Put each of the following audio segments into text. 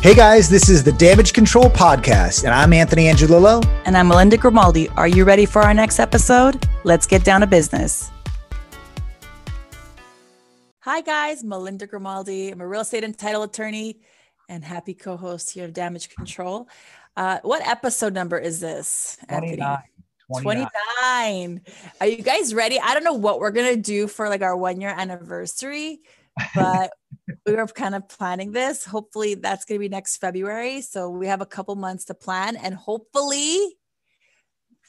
Hey guys, this is the Damage Control Podcast, and I'm Anthony Angelillo. And I'm Melinda Grimaldi. Are you ready for our next episode? Let's get down to business. Hi guys, Melinda Grimaldi. I'm a real estate and title attorney and happy co-host here of Damage Control. Uh, what episode number is this? 29. 29. 29. Are you guys ready? I don't know what we're gonna do for like our one year anniversary, but we were kind of planning this. Hopefully that's gonna be next February. So we have a couple months to plan and hopefully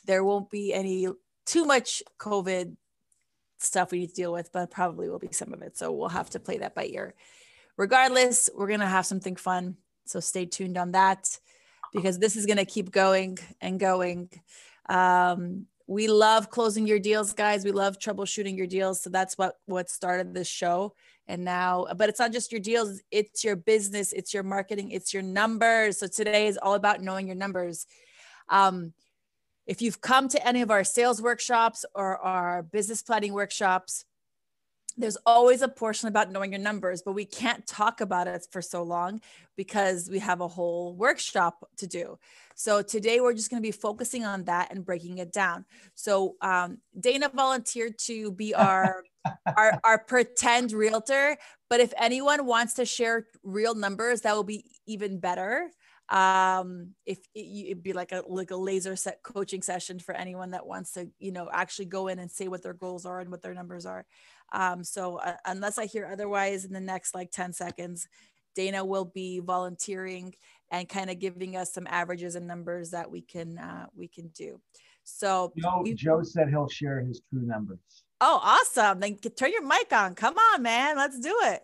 there won't be any too much COVID stuff we need to deal with, but probably will be some of it. So we'll have to play that by ear. Regardless, we're gonna have something fun. So stay tuned on that because this is gonna keep going and going. Um, we love closing your deals, guys. We love troubleshooting your deals. So that's what what started this show. And now, but it's not just your deals, it's your business, it's your marketing, it's your numbers. So today is all about knowing your numbers. Um, if you've come to any of our sales workshops or our business planning workshops, there's always a portion about knowing your numbers, but we can't talk about it for so long because we have a whole workshop to do. So today we're just going to be focusing on that and breaking it down. So um, Dana volunteered to be our, our our pretend realtor, but if anyone wants to share real numbers, that will be even better. Um, if it, it'd be like a like a laser set coaching session for anyone that wants to, you know, actually go in and say what their goals are and what their numbers are. Um, so uh, unless I hear otherwise in the next like 10 seconds, Dana will be volunteering and kind of giving us some averages and numbers that we can uh, we can do. So Joe, Joe said he'll share his true numbers. Oh, awesome! Then turn your mic on. Come on, man. Let's do it.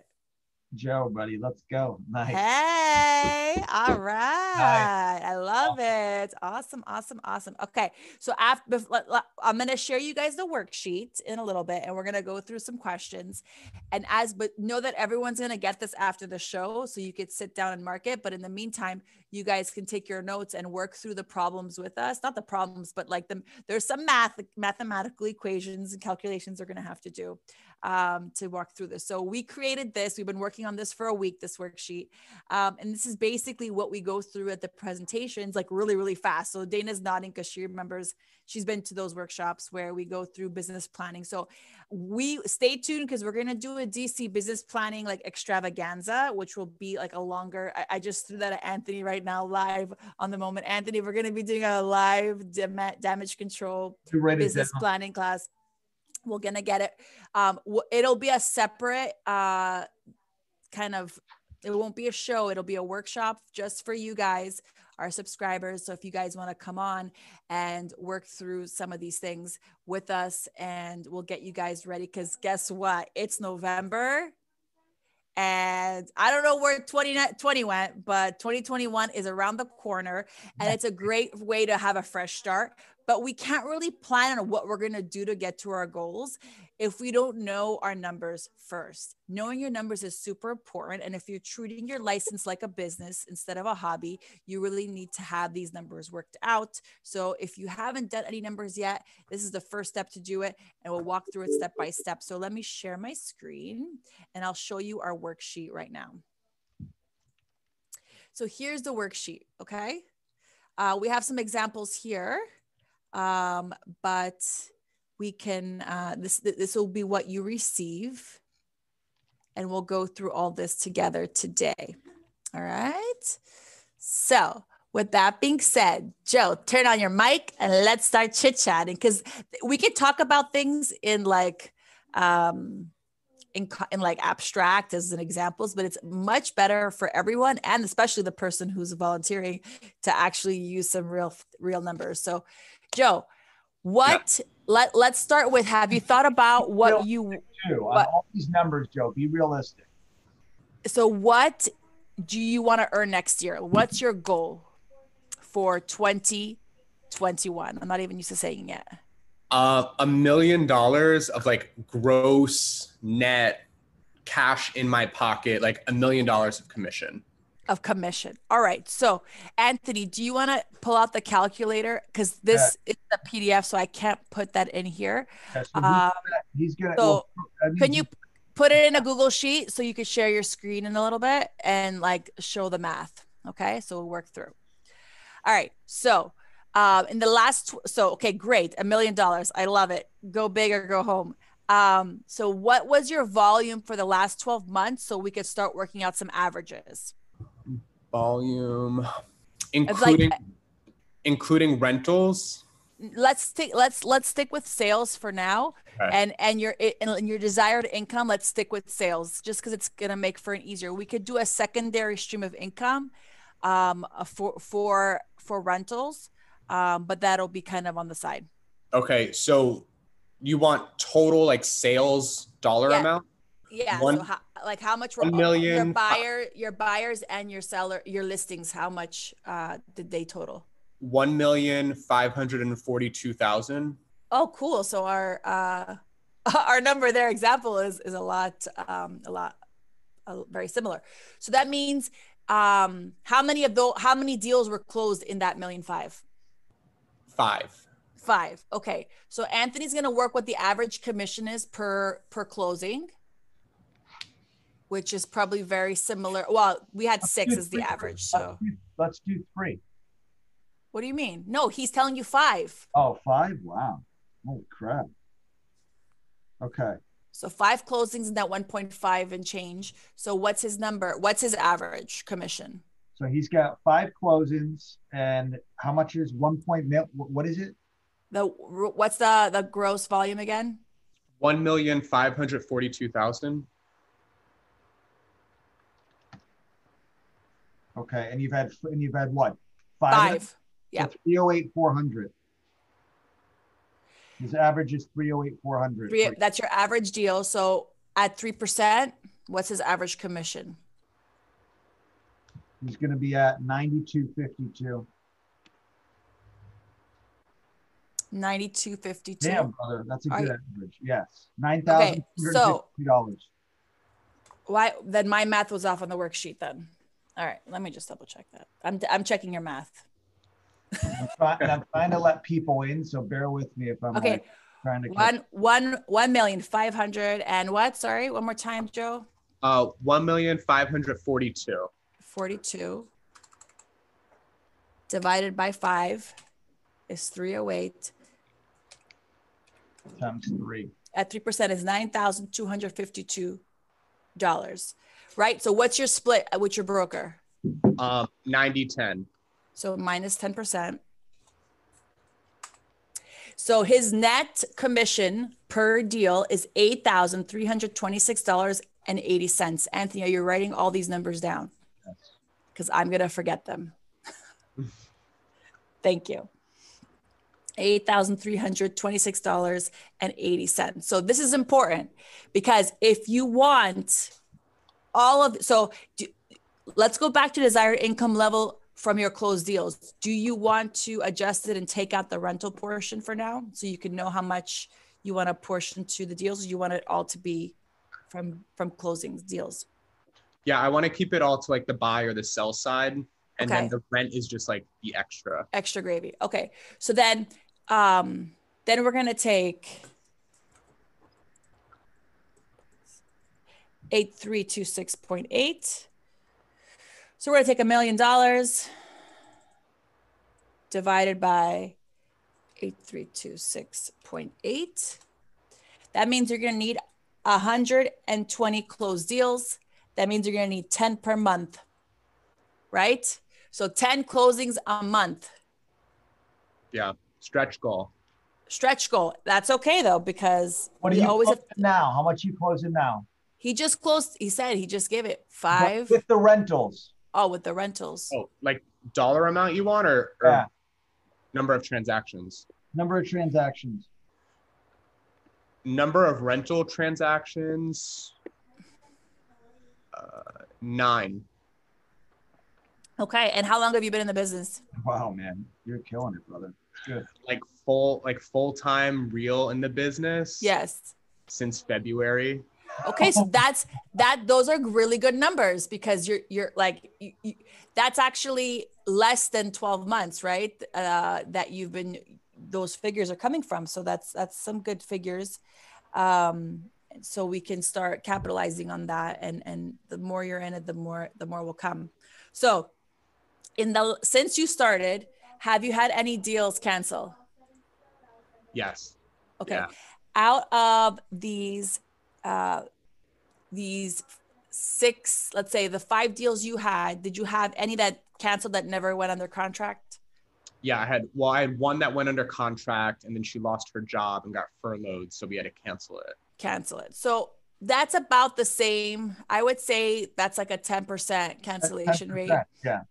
Joe, buddy. Let's go. Nice. Hey, all right. Nice. I love it. Awesome, awesome, awesome. Okay. So after I'm going to share you guys the worksheet in a little bit and we're going to go through some questions. And as but know that everyone's going to get this after the show so you could sit down and mark it, but in the meantime, you guys can take your notes and work through the problems with us. Not the problems, but like the there's some math mathematical equations and calculations they're going to have to do um, to walk through this. So we created this. We've been working on this for a week, this worksheet. Um, and this is basically what we go through at the presentations, like really, really fast. So Dana's nodding because she remembers she's been to those workshops where we go through business planning. So we stay tuned because we're going to do a DC business planning like extravaganza, which will be like a longer. I, I just threw that at Anthony right now live on the moment. Anthony, we're going to be doing a live dam- damage control business planning class we're gonna get it. Um it'll be a separate uh kind of it won't be a show it'll be a workshop just for you guys our subscribers. So if you guys want to come on and work through some of these things with us and we'll get you guys ready because guess what? It's november and I don't know where 2020 went, but 2021 is around the corner and it's a great way to have a fresh start but we can't really plan on what we're going to do to get to our goals if we don't know our numbers first. Knowing your numbers is super important. And if you're treating your license like a business instead of a hobby, you really need to have these numbers worked out. So if you haven't done any numbers yet, this is the first step to do it. And we'll walk through it step by step. So let me share my screen and I'll show you our worksheet right now. So here's the worksheet. Okay. Uh, we have some examples here um, but we can uh, this this will be what you receive. And we'll go through all this together today. All right? So with that being said joe turn on your mic and let's start chit chatting because we can talk about things in like um in, in like abstract as an examples but it's much better for everyone and especially the person who's volunteering to actually use some real real numbers. So Joe, what yeah. let let's start with have you thought about what you do what, all these numbers, Joe? Be realistic. So what do you want to earn next year? What's your goal for 2021? I'm not even used to saying it. Uh, a million dollars of like gross net cash in my pocket, like a million dollars of commission of commission. All right. So, Anthony, do you want to pull out the calculator? Because this yeah. is a PDF, so I can't put that in here. Yeah, so um, he's gonna. So, well, I mean, can you put it in a Google sheet so you could share your screen in a little bit and like show the math? Okay, so we'll work through. All right, so um, in the last, so okay, great, a million dollars. I love it. Go big or go home. Um, so what was your volume for the last 12 months so we could start working out some averages? Volume, including like including rentals. let's stick let's let's stick with sales for now Okay. and and your and your desired income let's stick with sales just because it's gonna make for an easier we could do a secondary stream of income um uh, for for for rentals um but that'll be kind of on the side Okay, so you want total like sales dollar Yeah. amount? Yeah One- so how, like how much were your million- buyer your buyers and your seller your listings how much uh did they total One million five hundred and forty-two thousand. Oh, cool. So our uh, our number there example is is a lot um, a lot uh, very similar. So that means um, how many of those how many deals were closed in that million five? Five. Five. Okay. So Anthony's going to work what the average commission is per per closing, which is probably very similar. Well, we had six as the three. average. So let's do three. what do you mean? No, he's telling you five. Oh, five? Wow. Holy crap. Okay. So five closings in that 1.5 and change. So what's his number? What's his average commission? So he's got five closings and how much is one point mil? What is it? The what's the the gross volume again? One million five hundred forty-two thousand. Okay. And you've had, and you've had what? Five. Five. Yeah. So 308, 400. His average is 308, 400. Three, that's your average deal. So at three percent, what's his average commission? He's going to be at 92.52. 92.52. Damn, brother. That's a Are good you- average. Yes. Okay, so- $9,250. Why then my math was off on the worksheet then. All right, let me just double check that. I'm I'm checking your math. I'm, try- I'm trying to let people in, so bear with me if I'm Okay. like, trying to. One one one million five hundred and what? Sorry, one more time, Joe. Uh, one million five hundred forty-two. 42 divided by 5 is 308 times three. at 3% is $9,252 right so what's your split with your broker Um, ninety ten. so minus 10% so his net commission per deal is $8,326.80 Anthony are you writing all these numbers down because I'm going to forget them. Thank you. $8,326.80. So this is important because if you want all of so do, let's go back to desired income level from your closed deals. Do you want to adjust it and take out the rental portion for now so you can know how much you want to portion to the deals or you want it all to be from from closing deals? Yeah, I want to keep it all to like the buy or the sell side, and Okay. then the rent is just like the extra. extra gravy. Okay. So then um then we're going to take 8326.8. So we're going to take a million dollars divided by 8326.8. That means you're going to need 120 closed deals. That means you're going to need 10 per month. Right? So 10 closings a month. Yeah, stretch goal. Stretch goal. That's okay though, because What do you always have, now? How much you closing now? He just closed, he said he just gave it five. With the rentals. Oh, with the rentals. Oh, like dollar amount you want or, or Yeah. number of transactions? Number of transactions. Number of rental transactions. Uh, nine. Okay. And how long have you been in the business? Wow, man. You're killing it, brother. Good. Like full, like full time real in the business. Yes. Since February. Okay. So that's that. Those are really good numbers because you're you're like you, you, that's actually less than 12 months, right? Uh, that you've been those figures are coming from. So that's that's some good figures. Um, so we can start capitalizing on that and and the more you're in it the more the more will come so in the since you started, have you had any deals cancel? Yes. Okay. Yeah. Out of these uh these six, let's say the five deals you had, did you have any that canceled that never went under contract? Yeah, I had well, I had one that went under contract and then she lost her job and got furloughed, so we had to cancel it. Cancel it. So that's about the same. I would say that's like a 10% cancellation rate. 10%, Yeah.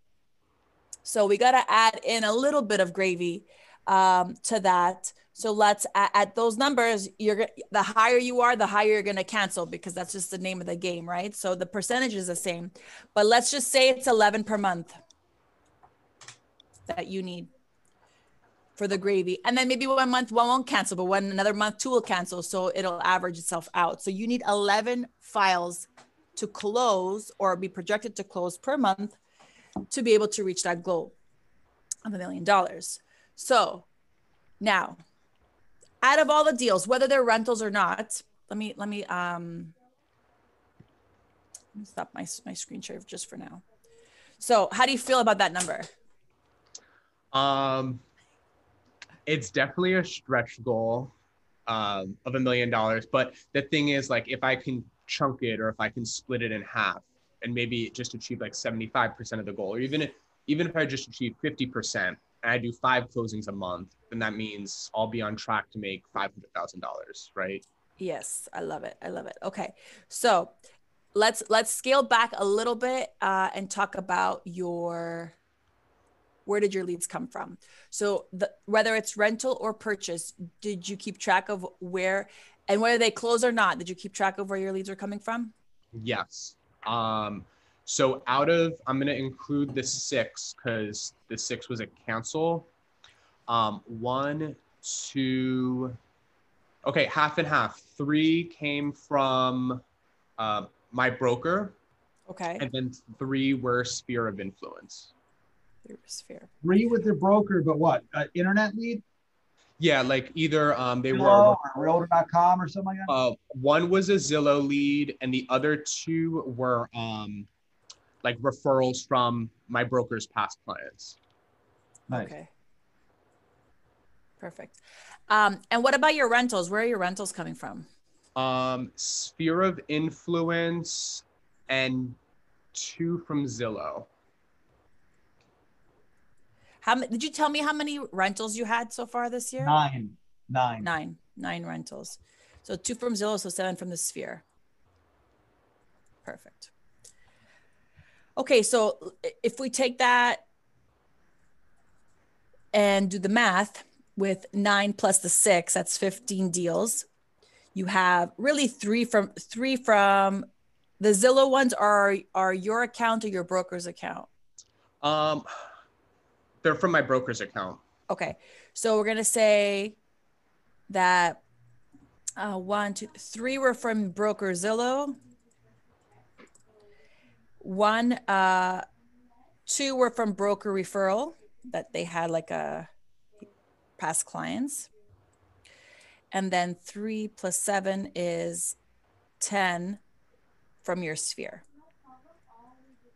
So we got to add in a little bit of gravy um, to that. So let's at, at those numbers, you're the higher you are, the higher you're going to cancel because that's just the name of the game, right? So the percentage is the same, but let's just say it's 11 per month that you need for the gravy. And then maybe one month one won't cancel, but one another month two will cancel. So it'll average itself out. So you need 11 files to close or be projected to close per month to be able to reach that goal of a million dollars. So now, out of all the deals, whether they're rentals or not, let me let me um let me stop my my screen share just for now. So, how do you feel about that number? Um, it's definitely a stretch goal um, of a million dollars. But the thing is, like, if I can chunk it or if I can split it in half and maybe just achieve like 75% of the goal, or even if, even if I just achieve 50% and I do five closings a month, then that means I'll be on track to make $500,000, right? Yes, I love it. I love it. Okay. So, let's let's scale back a little bit uh, and talk about your where did your leads come from so the, whether it's rental or purchase did you keep track of where and whether they close or not did you keep track of where your leads are coming from Yes. Um, so out of, I'm going to include the six because the six was a cancel. Um, one, two, okay, half and half. Three came from uh, my broker, okay and then three were sphere of influence. Your sphere Three with their broker, but what? Uh, internet lead? Yeah, like either um, they were Zillow or Realtor.com or something like that? uh, one was a Zillow lead, and the other two were um, like referrals from my broker's past clients. Nice. okay perfect um, and what about your rentals where are your rentals coming from um, sphere of influence and two from Zillow. how did you tell me how many rentals you had so far this year Nine. Nine. Nine, nine rentals. So two from Zillow, so seven from the Sphere. Perfect. Okay, so if we take that and do the math with nine plus the six, that's 15 deals. You have really three from three from the Zillow ones are are your account or your broker's account. Um, they're from my broker's account. Okay, so we're gonna say that uh, one, two, three were from broker Zillow. One, uh, two were from broker referral that they had like a past clients, and then three plus seven is ten from your sphere.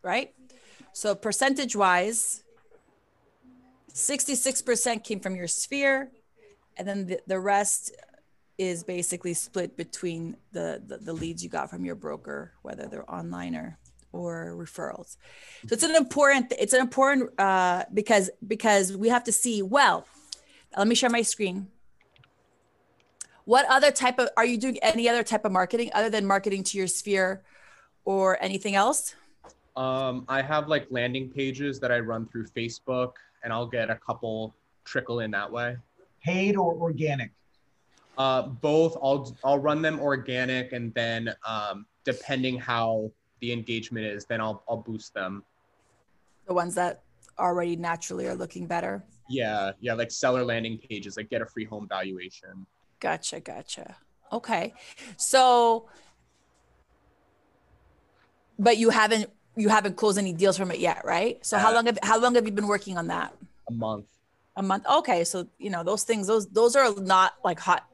Right. So percentage wise, 66% came from your sphere and then the, the rest is basically split between the, the the leads you got from your broker whether they're online or or referrals so it's an important it's an important uh because because we have to see well let me share my screen what other type of are you doing any other type of marketing other than marketing to your sphere or anything else Um, I have like landing pages that I run through Facebook, and I'll get a couple trickle in that way. Paid or organic? Uh, both. I'll I'll run them organic, and then um, depending how the engagement is, then I'll I'll boost them. the ones that already naturally are looking better Yeah, yeah, like seller landing pages, like get a free home valuation. Gotcha, gotcha. Okay. So but you haven't you haven't closed any deals from it yet, right? So how Uh, long have how long have you been working on that? A month. A month. Okay, so you know, those things those those are not like hot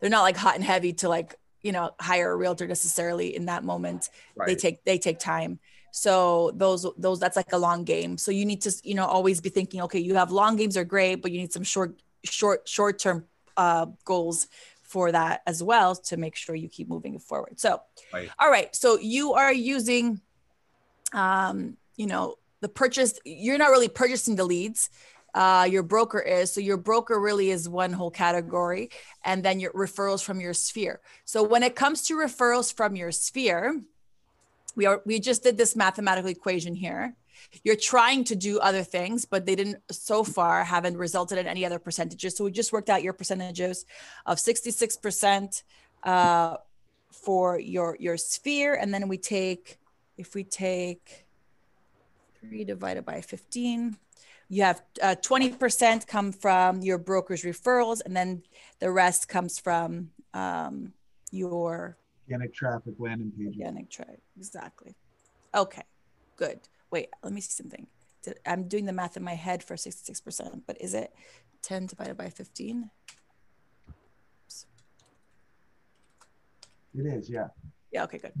they're not like hot and heavy to like, you know, hire a realtor necessarily in that moment. They take they take time So those those that's like a long game. So you need to you know always be thinking, okay, you have long games are great, but you need some short short short term uh, goals for that as well to make sure you keep moving it forward. So, Right. all right. So you are using, um, you know, the purchase. You're not really purchasing the leads. Uh, your broker is. So your broker really is one whole category, and then your referrals from your sphere. So when it comes to referrals from your sphere, we are we just did this mathematical equation here you're trying to do other things but they didn't so far haven't resulted in any other percentages so we just worked out your percentages of 66% uh, for your your sphere and then we take if we take 3 divided by 15 you have uh, 20% come from your broker's referrals and then the rest comes from um, your Organic traffic landing pages. organic traffic exactly. Okay good. Wait let me see something. I'm doing the math in my head for 66% but is it 10 divided by 15 It is, yeah. yeah okay good.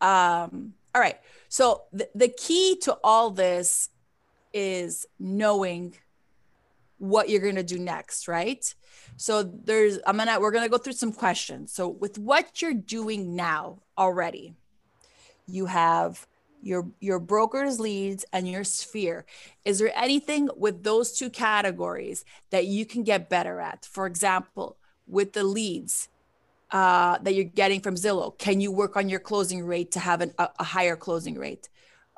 Um all right. So the, the key to all this is knowing what you're going to do next right? So there's i'm gonna we're gonna go through some questions. So with what you're doing now already you have your your broker's leads and your sphere. Is there anything with those two categories that you can get better at? For example with the leads uh, that you're getting from zillow can you work on your closing rate to have an, a, a higher closing rate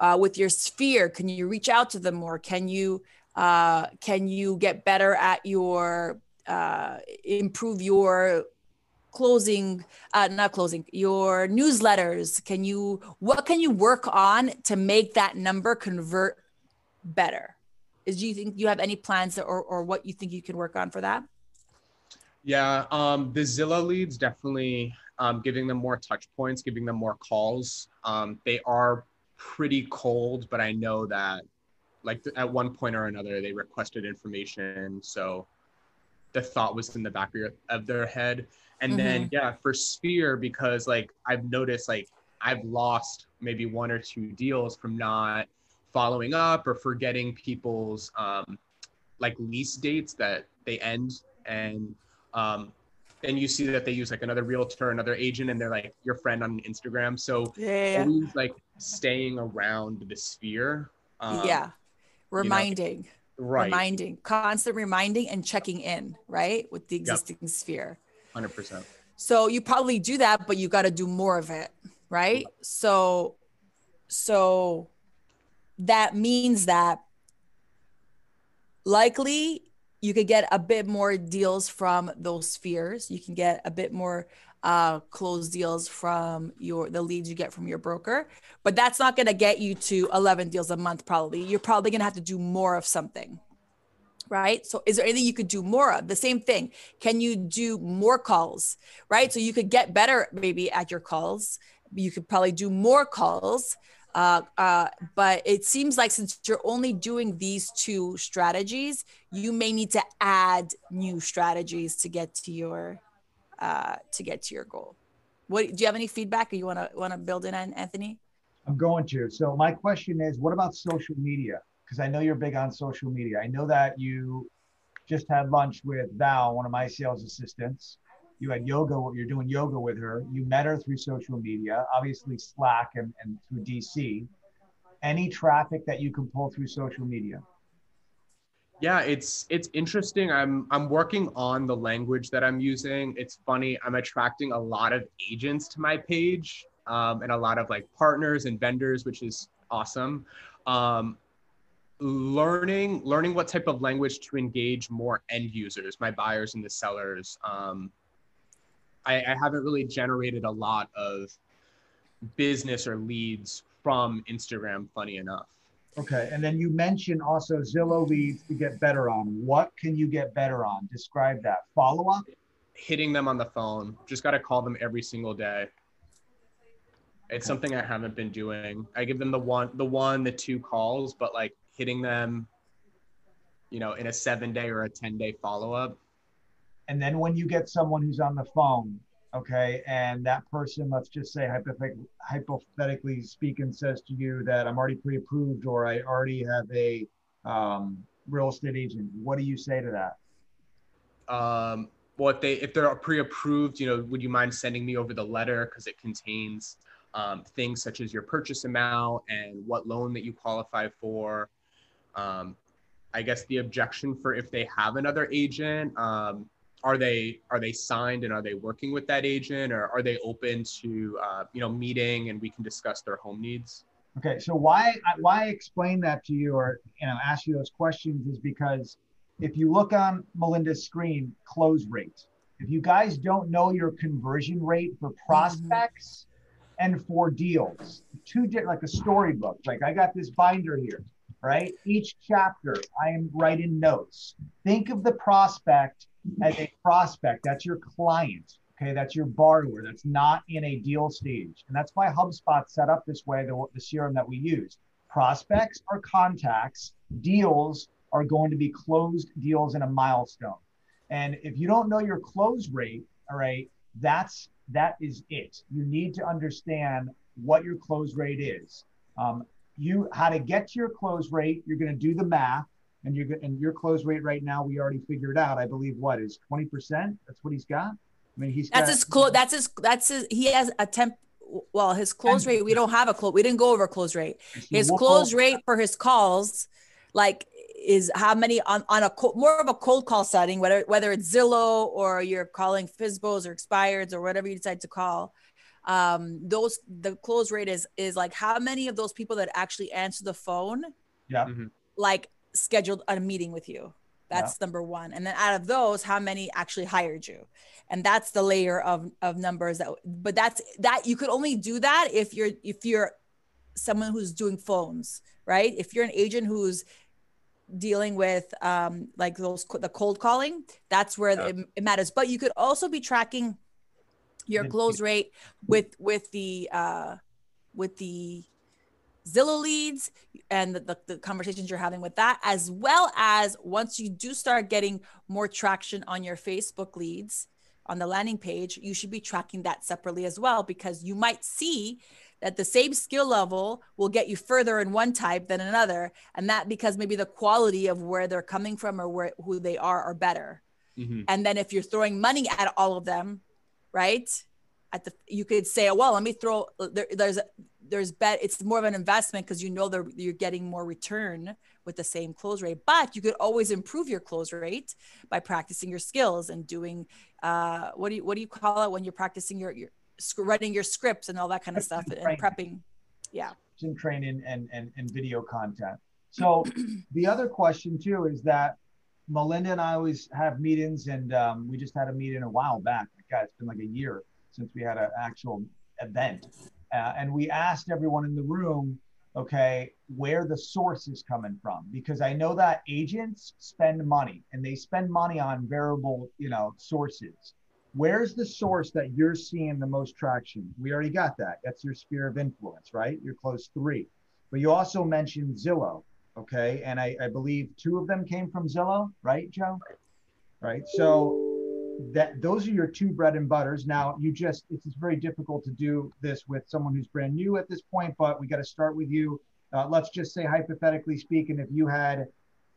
uh, with your sphere. Can you reach out to them more? Can you uh, can you get better at your uh, improve your closing uh, not closing your newsletters? Can you what can you work on to make that number convert better? Is do you think you have any plans or, or what you think you can work on for that? Yeah, um, the Zillow leads definitely um, giving them more touch points, giving them more calls. Um, they are pretty cold, but I know that like at one point or another they requested information, so the thought was in the back of, your, of their head. And then yeah, for Sphere because like I've noticed like I've lost maybe one or two deals from not following up or forgetting people's um, like lease dates that they end and um, then you see that they use like another realtor, another agent, and they're like your friend on Instagram. So yeah always like staying around the sphere. Um, yeah reminding Right. reminding constant reminding and checking in right with the existing sphere Hundred percent. so you probably do that but you got to do more of it right so so that means that likely you could get a bit more deals from those spheres you can get a bit more uh closed deals from your the leads you get from your broker but that's not going to get you to 11 deals a month probably. You're probably going to have to do more of something right? So is there anything you could do more of? The same thing. Can you do more calls right? So you could get better maybe at your calls. You could probably do more calls uh, uh, but it seems like since you're only doing these two strategies you may need to add new strategies to get to your uh, to get to your goal what do you have any feedback or you want to want to build in on anthony I'm going to. So my question is, what about social media? Because I know you're big on social media. I know that you just had lunch with Val, one of my sales assistants. You had yoga, you're doing yoga with her. You met her through social media, obviously Slack and, and through DC. Any traffic that you can pull through social media? Yeah, it's it's interesting. I'm I'm working on the language that I'm using. It's funny. I'm attracting a lot of agents to my page um, and a lot of like partners and vendors, which is awesome. Um, learning learning what type of language to engage more end users, my buyers and the sellers. Um, I, I haven't really generated a lot of business or leads from Instagram. Funny enough. Okay. And then you mentioned also Zillow leads to get better on. What can you get better on? Describe that. Follow up? hitting them on the phone. Just got to call them every single day. It's something I haven't been doing. I give them the one, the one, the two calls, but like hitting them, you know, in a seven day or a 10 day follow up. And then when you get someone who's on the phone, okay, and that person, let's just say hypothetically, speaking, says to you that I'm already pre-approved or I already have a um, real estate agent, what do you say to that? Um, well, if they if they're pre-approved, you know, would you mind sending me over the letter because it contains um, things such as your purchase amount and what loan that you qualify for. Um, I guess the objection for if they have another agent, um, are they are they signed and are they working with that agent or are they open to uh, you know meeting and we can discuss their home needs? Okay, so why why I explain that to you or you know ask you those questions is because if you look on Melinda's screen, close rate. If you guys don't know your conversion rate for mm-hmm. prospects mm-hmm. and for deals, two like a storybook. Like I got this binder here, right? Each chapter I am writing notes. Think of the prospect as a prospect. That's your client. Okay, that's your borrower. That's not in a deal stage. And that's why HubSpot set up this way, the, the CRM that we use. Prospects are contacts, deals are going to be closed deals in a milestone. And if you don't know your close rate, all right, that's that is it. You need to understand what your close rate is. Um, you how to get to your close rate. You're going to do the math and you're and your close rate right now we already figured out i believe what is 20% that's what he's got? I mean he's that's got, That's his close that's his that's his he has a temp well his close rate we don't have a close we didn't go over close rate. His close rate for his calls like is how many on, on a more of a cold call setting whether whether it's zillow or you're calling FSBOs or expireds or whatever you decide to call um those the close rate is is like how many of those people that actually answer the phone yeah mm-hmm. like scheduled a meeting with you. That's yeah. number one. And then out of those, how many actually hired you? And that's the layer of, of numbers that, but that's that you could only do that if you're, if you're someone who's doing phones, right? If you're an agent who's dealing with um, like those, the cold calling, that's where yeah. it, it matters. But you could also be tracking your close rate with, with the, uh, with the Zillow leads and the, the, the, conversations you're having with that, as well as once you do start getting more traction on your Facebook leads on the landing page, you should be tracking that separately as well, because you might see that the same skill level will get you further in one type than another. And that because maybe the quality of where they're coming from or where who they are are better. Mm-hmm. And then if you're throwing money at all of them, right? At the you could say, oh, well, let me throw there, there's there's bet it's more of an investment because you know that you're getting more return with the same close rate. But you could always improve your close rate by practicing your skills and doing uh, what do you what do you call it when you're practicing your, your writing your scripts and all that kind of stuff and prepping. Yeah. In training and, and and video content. So the other question too is that melinda and i always have meetings and um, we just had a meeting a while back god it's been like a year since we had an actual event uh, and we asked everyone in the room, okay, where the source is coming from, because I know that agents spend money and they spend money on variable, you know, sources. Where's the source that you're seeing the most traction? We already got that. That's your sphere of influence, right? Your close three. But you also mentioned Zillow, okay? And I, I believe two of them came from Zillow, right, Joe? Right. So that those are your two bread and butters. Now you just it's very difficult to do this with someone who's brand new at this point, but we got to start with you. Uh, let's just say hypothetically speaking, if you had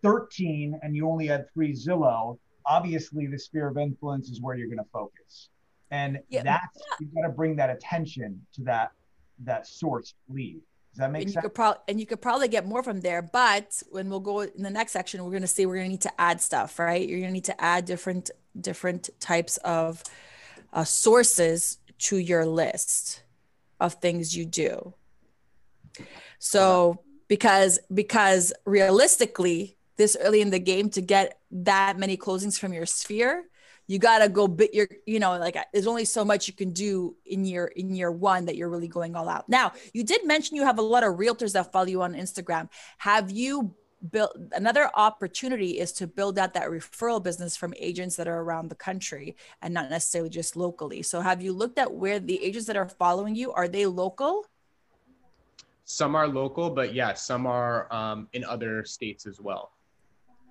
13 and you only had three Zillow, obviously the sphere of influence is where you're going to focus, and yeah. that's you got to bring that attention to that that source lead. Does that make and sense? You could pro- and you could probably get more from there. But when we'll go in the next section, we're going to see we're going to need to add stuff, right? You're going to need to add different different types of uh, sources to your list of things you do. So because because realistically, this early in the game to get that many closings from your sphere, you gotta go bit your you know like there's only so much you can do in your in year one that you're really going all out. Now you did mention you have a lot of realtors that follow you on instagram. Have you built another opportunity is to build out that referral business from agents that are around the country and not necessarily just locally. So have you looked at where the agents that are following you are they local? Some are local but yeah some are um, in other states as well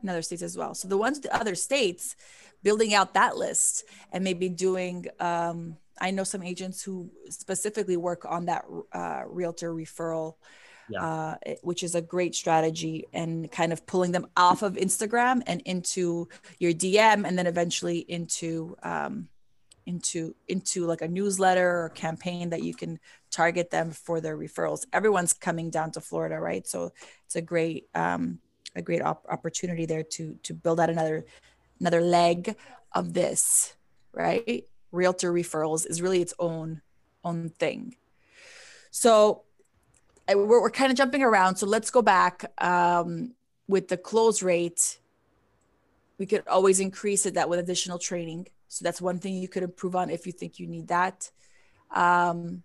in other states as well so the ones in other states building out that list and maybe doing um, I know some agents who specifically work on that uh, realtor referral, Yeah. uh, which is a great strategy and kind of pulling them off of Instagram and into your DM, and then eventually into um, into into like a newsletter or campaign that you can target them for their referrals. Everyone's coming down to Florida, right? So it's a great um, a great op- opportunity there to to build out another another leg of this, right? Realtor referrals is really its own own thing. So we're, we're kind of jumping around. So let's go back um, with the close rate. We could always increase it that with additional training. So that's one thing you could improve on if you think you need that. Um,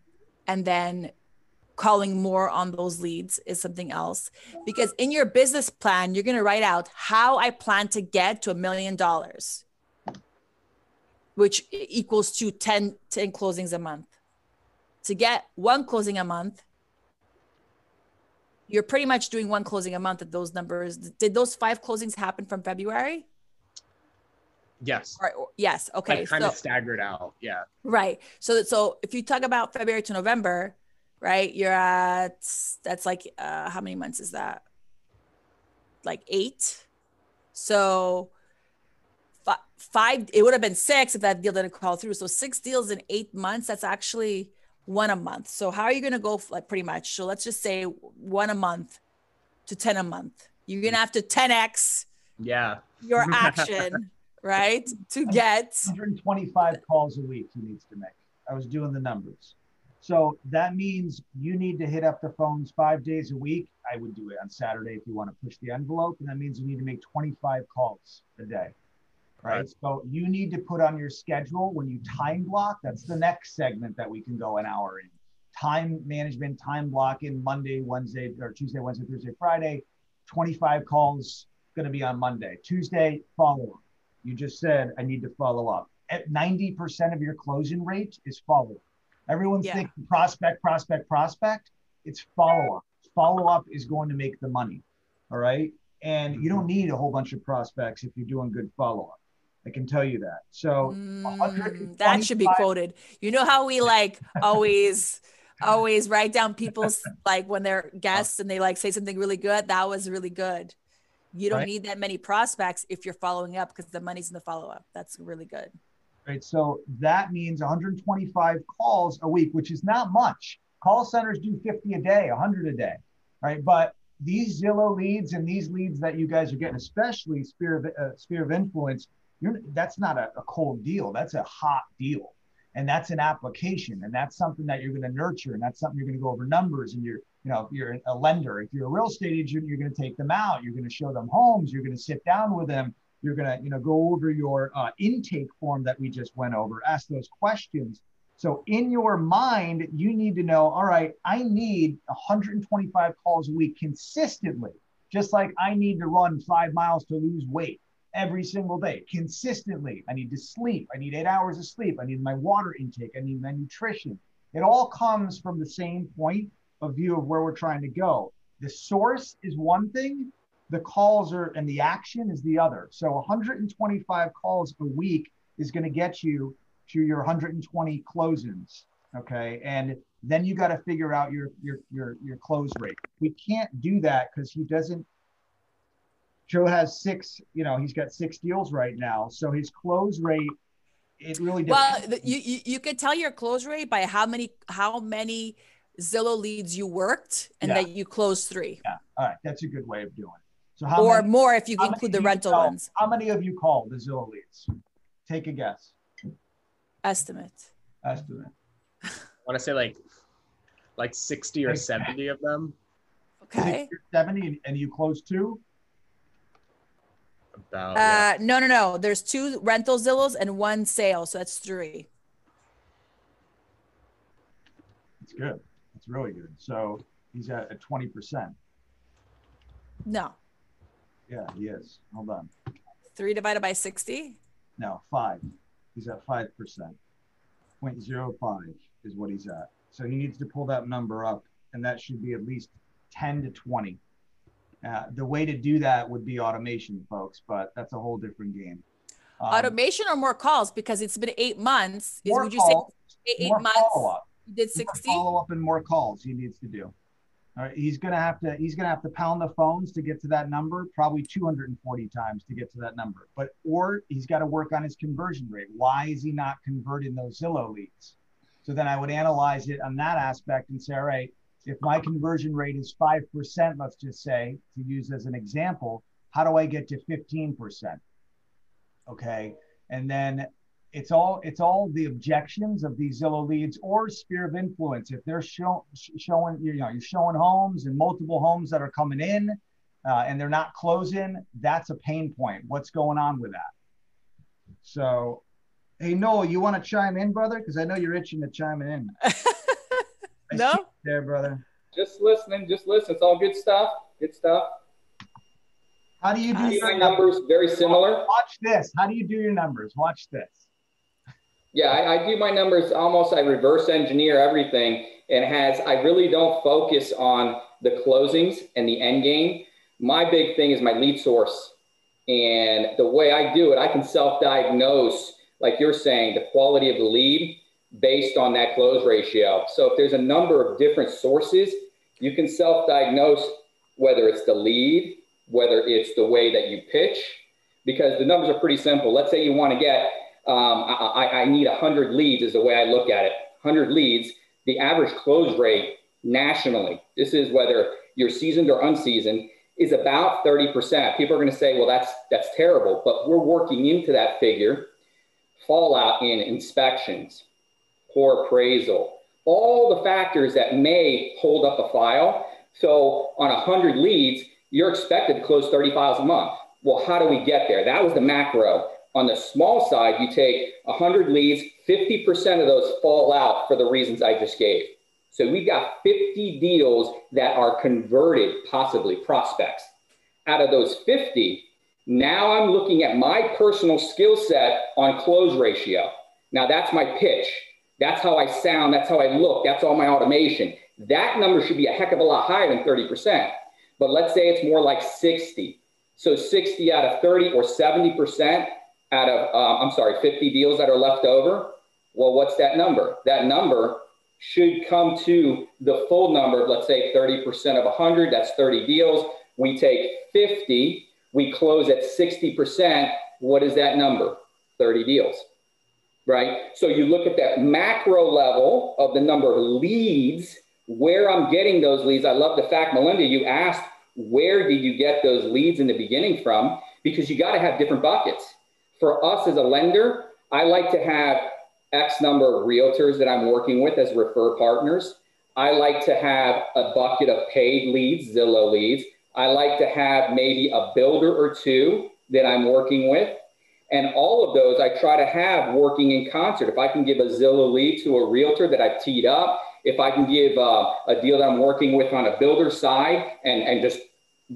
and then calling more on those leads is something else because in your business plan you're going to write out how i plan to get to a million dollars which equals to 10 10 closings a month to get one closing a month you're pretty much doing one closing a month at those numbers did those five closings happen from february Yes. or, or- yes okay Like kind so- of staggered out. Yeah. Right. So so if you talk about February to November, right, you're at that's like uh how many months is that? Like eight. So fi- five it would have been six if that deal didn't call through. So six deals in eight months, that's actually one a month. So how are you gonna go f- like pretty much? So let's just say one a month to 10 a month. You're gonna have to 10x Yeah. your action, right? To get 125 calls a week he needs to make. I was doing the numbers. So that means you need to hit up the phones five days a week. I would do it on Saturday if you want to push the envelope. And that means you need to make 25 calls a day. Right. Right. So you need to put on your schedule when you time block. That's the next segment that we can go an hour in. Time management, time blocking Monday, Wednesday, or Tuesday, Wednesday, Thursday, Friday. 25 calls going to be on Monday. Tuesday, follow up. You just said, I need to follow up. At 90% of your closing rate is follow up. Everyone's Yeah. thinking prospect, prospect, prospect. It's follow up. Follow up is going to make the money. All right. And you don't need a whole bunch of prospects if you're doing good follow up. I can tell you that. So, Mm, that should be quoted. You know how we like always always write down people's like when they're guests and they like say something really good. That was really good. You don't Right. need that many prospects if you're following up because the money's in the follow up. That's really good. Right? So that means 125 calls a week, which is not much. Call centers do 50 a day, 100 a day, right? But these Zillow leads and these leads that you guys are getting, especially sphere of, uh, sphere of influence, that's not a, a cold deal. That's a hot deal. And that's an application. And that's something that you're going to nurture. And that's something you're going to go over numbers. And you're, you know, if you're a lender, if you're a real estate agent, you're going to take them out. You're going to show them homes. You're going to sit down with them you're going to you know go over your uh, intake form that we just went over ask those questions. So in your mind you need to know all right i need 125 calls a week consistently just like i need to run five miles to lose weight every single day consistently. I need to sleep. I need eight hours of sleep. I need my water intake. I need my nutrition. It all comes from the same point of view of where we're trying to go. The source is one thing the calls are and the action is the other. So 125 calls a week is going to get you to your 120 closings. Okay. And then you got to figure out your your your your close rate. We can't do that because he doesn't Joe has six, you know, he's got six deals right now. So his close rate, it really Well, depends. you, you you could tell your close rate by how many how many Zillow leads you worked and Yeah. that you closed three yeah. All right. That's a good way of doing it. So how or many, more if you include the rental call- ones. How many of you called the Zillow leads? Take a guess. Estimate. Estimate. I want to say like like 60 or 70 of them. Okay. 60 or 70 and, and you close two? About yeah. Uh, no, no, no. There's two rental Zillows and one sale, so that's three. That's good. That's really good. So he's at, at 20%. No, Yeah, he is. Hold on. three divided by sixty. No, five. He's at 5%. 0.05 is what he's at. So he needs to pull that number up, and that should be at least 10 to 20. Uh, the way to do that would be automation, folks, but that's a whole different game. Um, Automation or more calls because it's been eight months. Is, more would you calls, say eight, eight months? follow-up. You did more follow up and more calls he needs to do. He's gonna have to he's gonna have to pound the phones to get to that number, probably 240 times to get to that number. But or he's got to work on his conversion rate. Why is he not converting those Zillow leads? So then I would analyze it on that aspect and say, all right, if my conversion rate is five percent, let's just say to use as an example, how do I get to 15 percent? Okay, and then it's all it's all the objections of these Zillow leads or sphere of influence. If they're show, showing, you know, you're showing homes and multiple homes that are coming in, uh, and they're not closing, that's a pain point. What's going on with that? So, hey Noel, you want to chime in, brother? Because I know you're itching to chime in. I No? there, brother. Just listening, just listen. It's all good stuff. Good stuff. How do you do Awesome. your numbers very similar. Watch this. How do you do your numbers? Watch this. Yeah, I, I do my numbers almost. I reverse engineer everything, and has I really don't focus on the closings and the end game. My big thing is my lead source, and the way I do it, I can self-diagnose, like you're saying, the quality of the lead based on that close ratio. So if there's a number of different sources, you can self-diagnose whether it's the lead, whether it's the way that you pitch, because the numbers are pretty simple. Let's say you want to get um, I, I, need 100 leads is the way I look at it. 100 leads, the average close rate nationally, this is whether you're seasoned or unseasoned, is about 30%. People are going to say, well, that's, that's terrible, but we're working into that figure. Fallout in inspections, poor appraisal, all the factors that may hold up a file. So on 100 leads, you're expected to close 30 files a month. Well, how do we get there? That was the macro. On the small side, you take 100 leads, 50% of those fall out for the reasons I just gave. So we've got 50 deals that are converted, possibly prospects. Out of those 50, now I'm looking at my personal skill set on close ratio. Now that's my pitch. That's how I sound. That's how I look. That's all my automation. That number should be a heck of a lot higher than 30%. But let's say it's more like 60. So 60 out of 30 or 70% out of, um, I'm sorry, 50 deals that are left over. Well, what's that number? That number should come to the full number of, let's say, 30% of 100. That's 30 deals. We take 50, we close at 60%. What is that number? 30 deals, right? So you look at that macro level of the number of leads, where I'm getting those leads. I love the fact, Melinda, you asked, where did you get those leads in the beginning from? Because you got to have different buckets. For us as a lender, I like to have X number of realtors that I'm working with as refer partners. I like to have a bucket of paid leads, Zillow leads. I like to have maybe a builder or two that I'm working with. And all of those I try to have working in concert. If I can give a Zillow lead to a realtor that I've teed up, if I can give uh, a deal that I'm working with on a builder side and, and just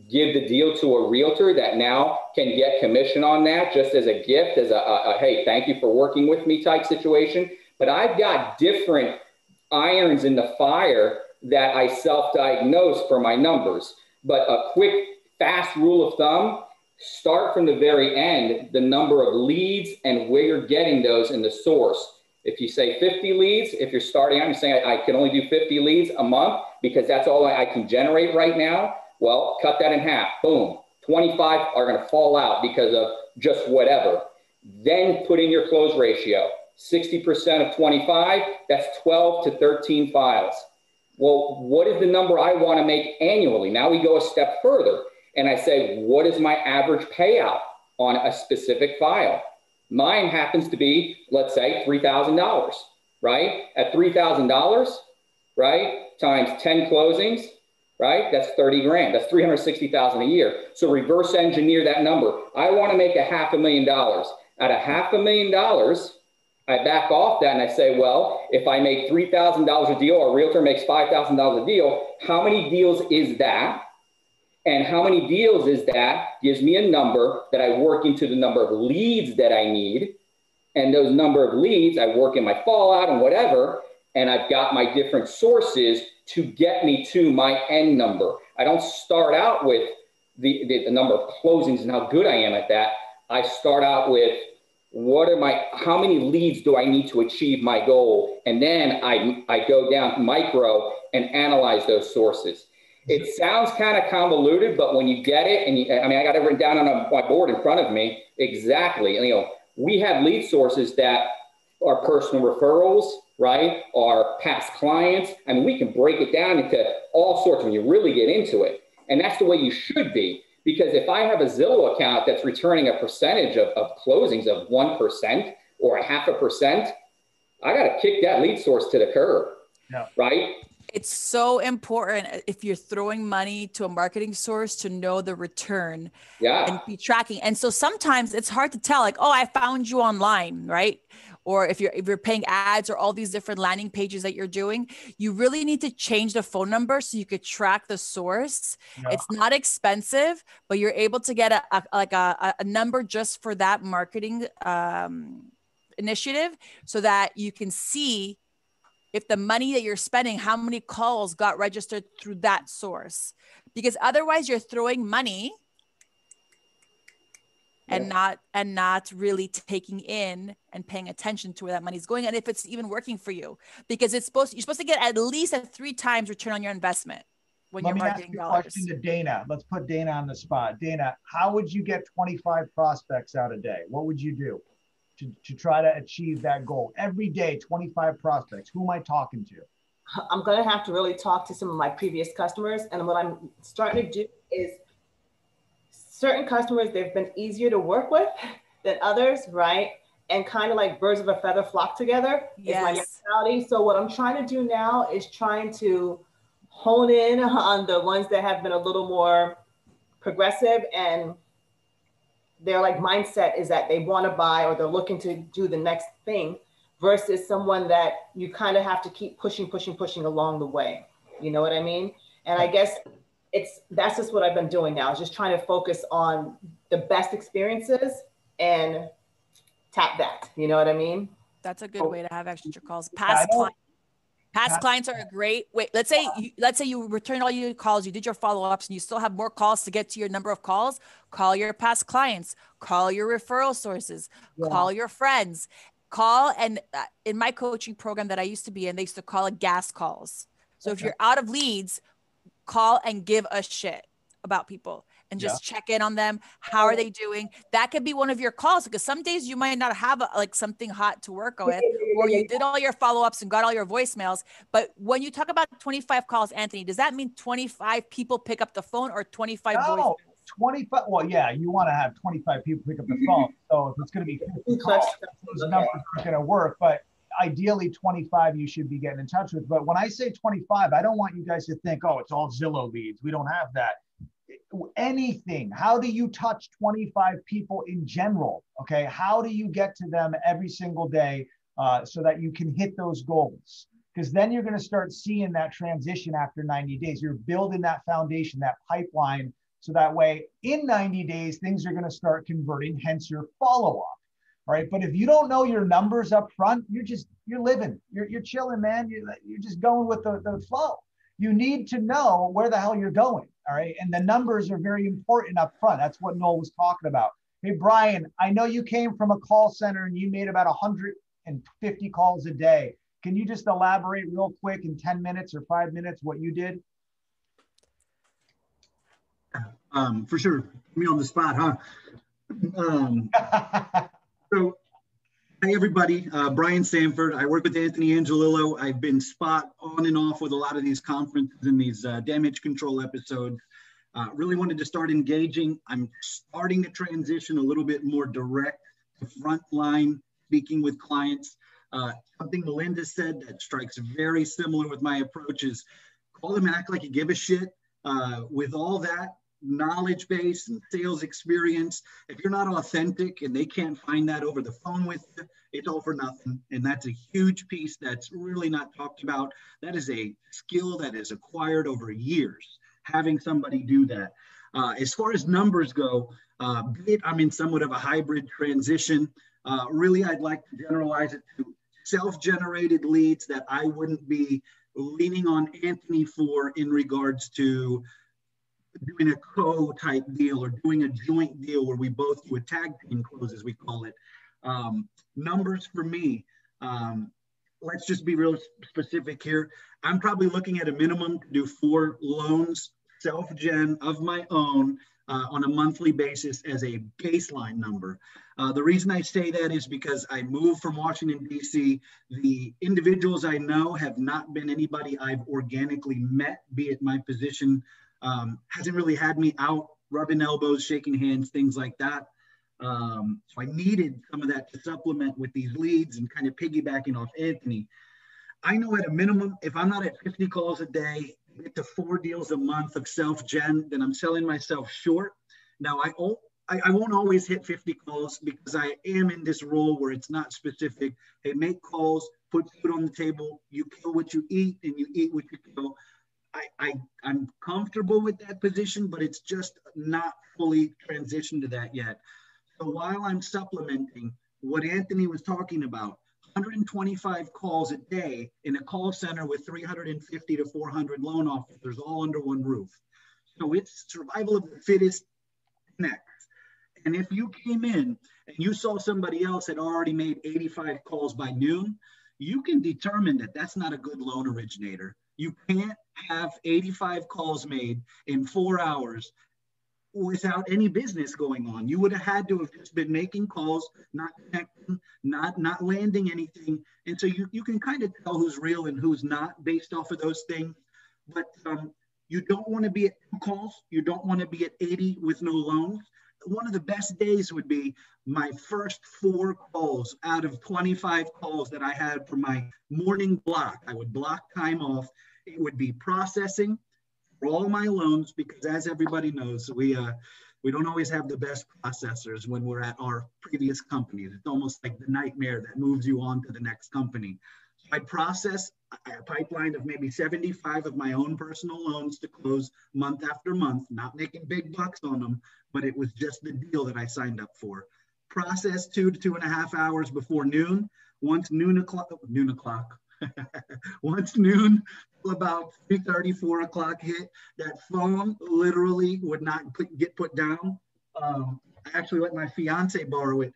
give the deal to a realtor that now can get commission on that just as a gift, as a, a, a hey, thank you for working with me type situation. But I've got different irons in the fire that I self diagnose for my numbers. But a quick, fast rule of thumb start from the very end the number of leads and where you're getting those in the source. If you say 50 leads, if you're starting you're saying I, I can only do 50 leads a month because that's all I, I can generate right now. Well, cut that in half. Boom. 25 are going to fall out because of just whatever. Then put in your close ratio. 60% of 25, that's 12 to 13 files. Well, what is the number I want to make annually? Now we go a step further and I say, what is my average payout on a specific file? Mine happens to be, let's say, $3,000, right? At $3,000, right, times 10 closings, right? That's 30 grand. That's 360,000 a year. So reverse engineer that number. I want to make a half a million dollars. At a half a million dollars, I back off that and I say, well, if I make $3,000 a deal or a realtor makes $5,000 a deal, how many deals is that? And how many deals is that gives me a number that I work into the number of leads that I need. And those number of leads, I work in my fallout and whatever. And I've got my different sources to get me to my end number. I don't start out with the, the, the number of closings and how good I am at that. I start out with what are my how many leads do i need to achieve my goal and then i i go down micro and analyze those sources it mm-hmm. sounds kind of convoluted but when you get it and you, i mean i got it written down on a, my board in front of me exactly and, you know we have lead sources that are personal referrals right Our past clients I mean, we can break it down into all sorts when you really get into it and that's the way you should be because if I have a Zillow account that's returning a percentage of, of closings of 1% or a half a percent, I got to kick that lead source to the curb. Yeah. Right. It's so important if you're throwing money to a marketing source to know the return yeah. and be tracking. And so sometimes it's hard to tell, like, oh, I found you online, right? Or if you're if you're paying ads or all these different landing pages that you're doing you really need to change the phone number so you could track the source yeah. it's not expensive but you're able to get a, a like a, a number just for that marketing um, initiative so that you can see if the money that you're spending how many calls got registered through that source because otherwise you're throwing money and yeah. not and not really taking in and paying attention to where that money's going and if it's even working for you because it's supposed you're supposed to get at least a three times return on your investment when Let you're marketing ask you a question to Dana. Let's put Dana on the spot. Dana, how would you get 25 prospects out a day? What would you do to, to try to achieve that goal? Every day, 25 prospects. Who am I talking to? I'm going to have to really talk to some of my previous customers. And what I'm starting to do is certain customers, they've been easier to work with than others, right? And kind of like birds of a feather flock together yes. is my mentality. So what I'm trying to do now is trying to hone in on the ones that have been a little more progressive and their like mindset is that they want to buy or they're looking to do the next thing versus someone that you kind of have to keep pushing, pushing, pushing along the way. You know what I mean? And I guess it's that's just what I've been doing now. Is just trying to focus on the best experiences and tap that. You know what I mean? That's a good way to have extra calls. Past clients. Past clients are a great wait. Let's say you, let's say you returned all your calls, you did your follow ups, and you still have more calls to get to your number of calls. Call your past clients, call your referral sources, yeah. call your friends, call. And uh, in my coaching program that I used to be in, they used to call it gas calls. So okay. if you're out of leads, call and give a shit about people and just yeah. check in on them. How are they doing? That could be one of your calls because some days you might not have a, like something hot to work with, or you did all your follow ups and got all your voicemails. But when you talk about 25 calls, Anthony, does that mean 25 people pick up the phone or 25 no. voicemails? 25 well yeah you want to have 25 people pick up the phone so if it's going to be 50 calls those numbers aren't going to work but ideally 25 you should be getting in touch with. But when I say 25, I don't want you guys to think, oh, it's all Zillow leads. We don't have that. Anything. How do you touch 25 people in general? Okay. How do you get to them every single day uh, so that you can hit those goals? Because then you're going to start seeing that transition after 90 days. You're building that foundation, that pipeline. So that way, in 90 days, things are going to start converting, hence your follow up. All right. But if you don't know your numbers up front, you're just, you're living, you're, you're chilling, man. You're, you're just going with the, the flow. You need to know where the hell you're going. All right. And the numbers are very important up front. That's what Noel was talking about. Hey, Brian, I know you came from a call center and you made about 150 calls a day. Can you just elaborate real quick in 10 minutes or five minutes what you did? Um, for sure. Me on the spot, huh? Um, So, hi everybody. Uh, Brian Sanford. I work with Anthony Angelillo. I've been spot on and off with a lot of these conferences and these uh, damage control episodes. Uh, really wanted to start engaging. I'm starting to transition a little bit more direct to frontline speaking with clients. Uh, something Melinda said that strikes very similar with my approach is call them and act like you give a shit. Uh, with all that, knowledge base and sales experience. If you're not authentic and they can't find that over the phone with you, it's all for nothing. And that's a huge piece that's really not talked about. That is a skill that is acquired over years, having somebody do that. Uh, as far as numbers go, uh, I'm in somewhat of a hybrid transition. Uh, really, I'd like to generalize it to self-generated leads that I wouldn't be leaning on Anthony for in regards to doing a co type deal or doing a joint deal where we both do a tag team close, as we call it. Um, numbers for me, um, let's just be real specific here. I'm probably looking at a minimum to do four loans, self-gen of my own uh, on a monthly basis as a baseline number. Uh, the reason I say that is because I moved from Washington, D.C. The individuals I know have not been anybody I've organically met, be it my position, um, hasn't really had me out rubbing elbows, shaking hands, things like that. Um, so I needed some of that to supplement with these leads and kind of piggybacking off Anthony. I know at a minimum, if I'm not at 50 calls a day, get to four deals a month of self-gen, then I'm selling myself short. Now I, I, I won't always hit 50 calls because I am in this role where it's not specific. Hey, make calls, put food on the table, you kill what you eat and you eat what you kill. I, I, I'm comfortable with that position, but it's just not fully transitioned to that yet. So while I'm supplementing what Anthony was talking about, 125 calls a day in a call center with 350 to 400 loan officers all under one roof. So it's survival of the fittest next. And if you came in and you saw somebody else had already made 85 calls by noon, you can determine that that's not a good loan originator. You can't have 85 calls made in four hours without any business going on. You would have had to have just been making calls, not connecting, not not landing anything. And so you, you can kind of tell who's real and who's not based off of those things. But um, you don't want to be at two calls. You don't want to be at 80 with no loans. One of the best days would be my first four calls out of 25 calls that I had for my morning block. I would block time off. It would be processing, for all my loans because as everybody knows, we uh, we don't always have the best processors when we're at our previous companies. It's almost like the nightmare that moves you on to the next company. So I process a pipeline of maybe 75 of my own personal loans to close month after month, not making big bucks on them, but it was just the deal that I signed up for. Process two to two and a half hours before noon. Once noon o'clock, noon o'clock, Once noon about 3.30, 4 o'clock hit, that phone literally would not put, get put down. Um, I actually let my fiance borrow it.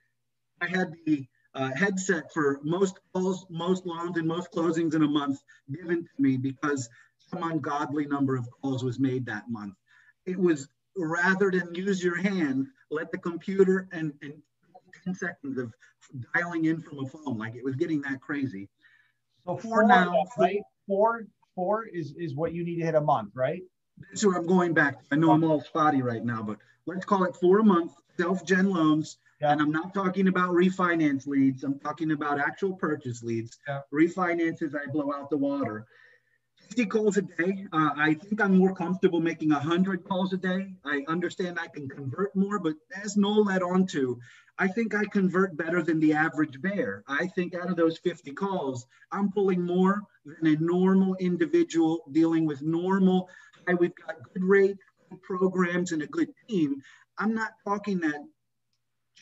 I had the uh, headset for most calls, most loans, and most closings in a month given to me because some ungodly number of calls was made that month. It was rather than use your hand, let the computer and, and 10 seconds of dialing in from a phone. Like it was getting that crazy. So four, now, right? Four, four is is what you need to hit a month, right? That's where I'm going back. I know I'm all spotty right now, but let's call it four a month, self-gen loans. Yeah. And I'm not talking about refinance leads. I'm talking about actual purchase leads. Yeah. Refinances, I blow out the water. 50 calls a day. Uh, I think I'm more comfortable making 100 calls a day. I understand I can convert more, but as Noel led on to, I think I convert better than the average bear. I think out of those 50 calls, I'm pulling more than a normal individual dealing with normal. I, we've got good rates, good programs, and a good team. I'm not talking that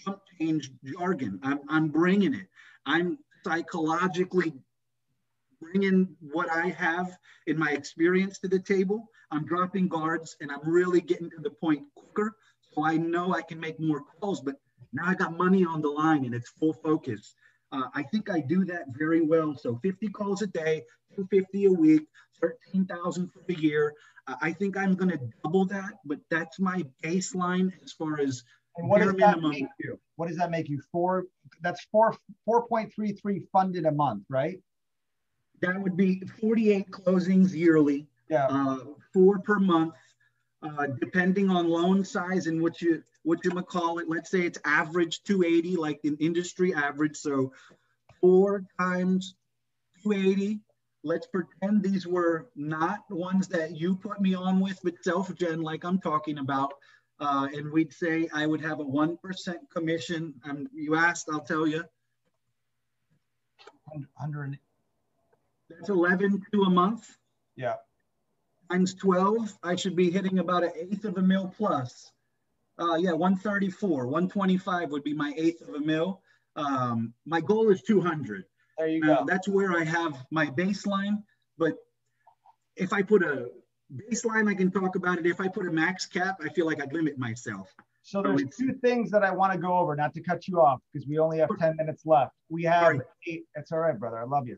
jump change jargon. I'm, I'm bringing it. I'm psychologically bringing what I have in my experience to the table. I'm dropping guards and I'm really getting to the point quicker. So I know I can make more calls, but now I got money on the line and it's full focus. Uh, I think I do that very well. So 50 calls a day, 250 a week, 13,000 for the year. Uh, I think I'm going to double that, but that's my baseline as far as and what does that minimum. make you? What does that make you? Four. That's four. Four point three three funded a month, right? That would be 48 closings yearly. Yeah. Uh, four per month, uh, depending on loan size and what you what you call it. Let's say it's average 280, like an industry average. So four times 280. Let's pretend these were not ones that you put me on with with self-gen, like I'm talking about. Uh, and we'd say I would have a 1% commission. Um, you asked, I'll tell you. 100. That's 11 to a month. Yeah. Times 12, I should be hitting about an eighth of a mil plus. Uh, yeah, 134, 125 would be my eighth of a mil. Um, my goal is 200. There you uh, go. That's where I have my baseline. But if I put a baseline, I can talk about it. If I put a max cap, I feel like I'd limit myself. So there's two things that I want to go over, not to cut you off because we only have 10 minutes left. We have eight, that's all right, brother. I love you.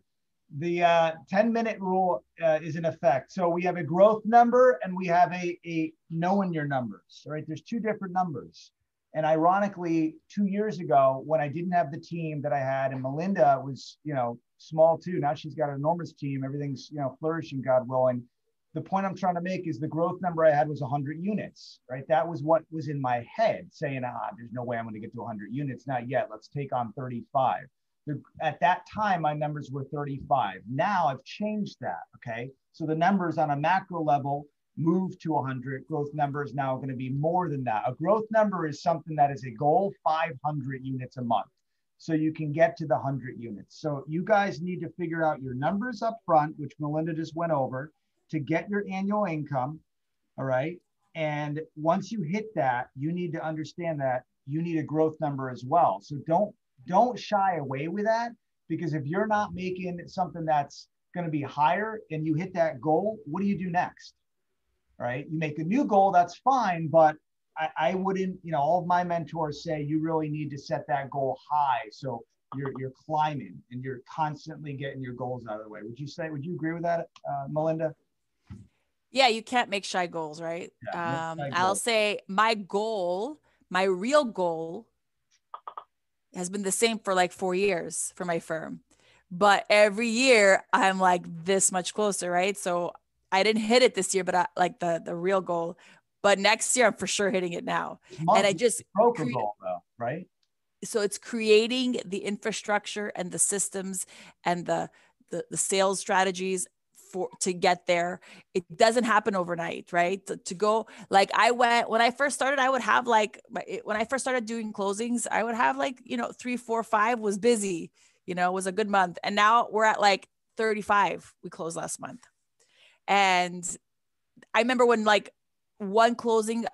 The uh, 10 minute rule uh, is in effect. So we have a growth number and we have a, a knowing your numbers, right? There's two different numbers. And ironically, two years ago, when I didn't have the team that I had, and Melinda was, you know, small too. Now she's got an enormous team. Everything's, you know, flourishing, God willing the point I'm trying to make is the growth number I had was 100 units, right? That was what was in my head saying, ah, there's no way I'm going to get to 100 units. Not yet. Let's take on 35. At that time, my numbers were 35. Now I've changed that. Okay. So the numbers on a macro level move to 100. Growth number is now going to be more than that. A growth number is something that is a goal 500 units a month. So you can get to the 100 units. So you guys need to figure out your numbers up front, which Melinda just went over to get your annual income. All right. And once you hit that, you need to understand that you need a growth number as well. So don't don't shy away with that because if you're not making something that's going to be higher and you hit that goal, what do you do next? Right? You make a new goal, that's fine, but I, I wouldn't, you know, all of my mentors say you really need to set that goal high. So you're you're climbing and you're constantly getting your goals out of the way. Would you say? Would you agree with that, uh, Melinda? Yeah, you can't make shy goals, right? Yeah, um, I'll say my goal, my real goal has been the same for like four years for my firm. But every year I'm like this much closer, right? So I didn't hit it this year, but I like the the real goal. But next year I'm for sure hitting it now. and I just broke cre- goal though, right? So it's creating the infrastructure and the systems and the the, the sales strategies for to get there. It doesn't happen overnight right? To, to, go like i went when i first started i would have like when i first started doing closings i would have like you know three four five was busy you know was a good month. And now we're at like 35 we closed last month. And i remember when like one closing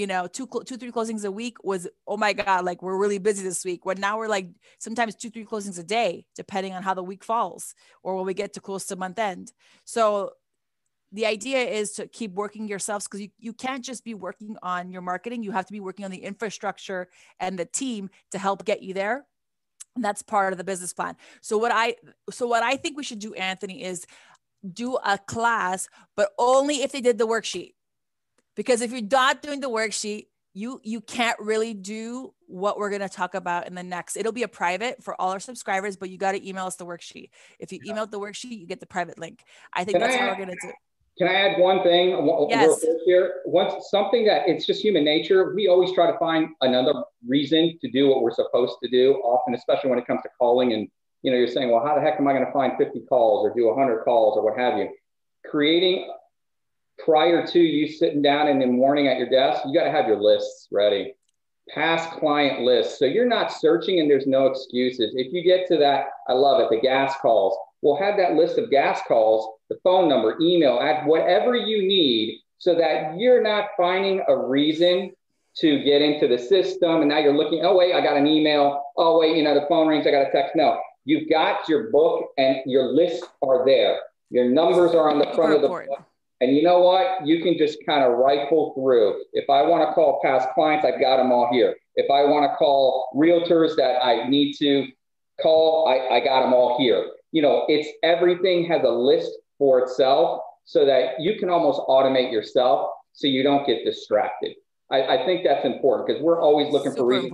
you know, two, two, three closings a week was, oh my God, like we're really busy this week. When now we're like sometimes two, three closings a day, depending on how the week falls or when we get to close to month end. So the idea is to keep working yourselves because you, you can't just be working on your marketing. You have to be working on the infrastructure and the team to help get you there. And that's part of the business plan. So what I so what I think we should do, Anthony, is do a class, but only if they did the worksheet because if you're not doing the worksheet you you can't really do what we're going to talk about in the next it'll be a private for all our subscribers but you got to email us the worksheet if you email the worksheet you get the private link i think can that's I what we're going to do can I add one thing yes. here? Once something that it's just human nature. We always try to find another reason to do what we're supposed to do. Often, especially when it comes to calling, and you know, you're saying, "Well, how the heck am I going to find 50 calls or do 100 calls or what have you?" Creating prior to you sitting down in the morning at your desk, you got to have your lists ready. Past client lists. So you're not searching and there's no excuses. If you get to that, I love it, the gas calls. We'll have that list of gas calls, the phone number, email, add whatever you need so that you're not finding a reason to get into the system. And now you're looking, oh, wait, I got an email. Oh, wait, you know, the phone rings, I got a text. No, you've got your book and your lists are there. Your numbers are on the front of the book and you know what? You can just kind of rifle through. If I want to call past clients, I've got them all here. If I want to call realtors that I need to call, I, I got them all here. You know, it's everything has a list for itself so that you can almost automate yourself so you don't get distracted. I, I think that's important because we're always looking Super for reasons